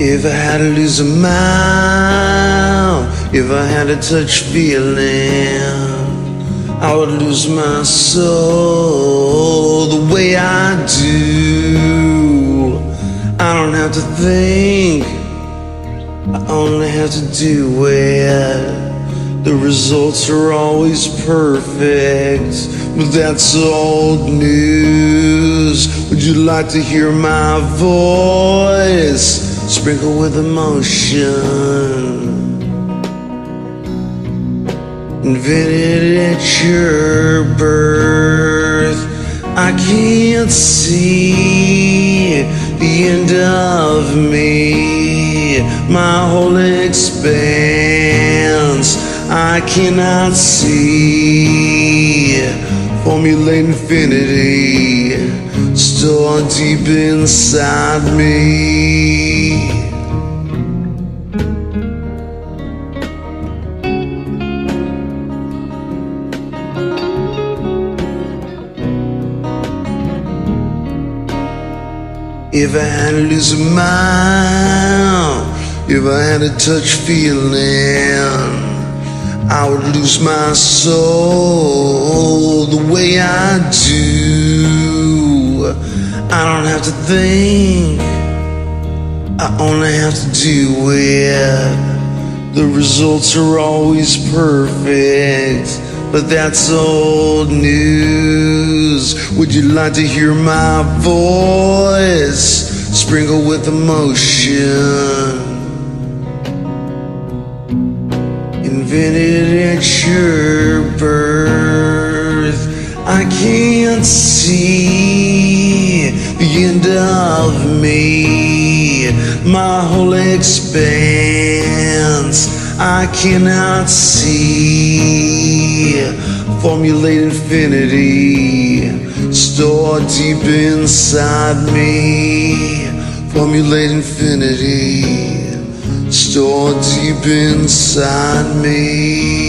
If I had to lose a mile, if I had to touch feeling, I would lose my soul the way I do. I don't have to think, I only have to do it. The results are always perfect, but that's old news. Would you like to hear my voice? Sprinkle with emotion. Invented at your birth. I can't see the end of me. My whole expanse. I cannot see. Formulate infinity. Store deep inside me. If I had to lose a mile, if I had to touch feeling, I would lose my soul the way I do. I don't have to think, I only have to do it. The results are always perfect, but that's old news. Would you like to hear my voice? sprinkled with emotion. Invented at your birth. I can't see the end of me. My whole expanse. I cannot see. Formulate infinity. stored deep inside me. Formulate infinity. stored deep inside me.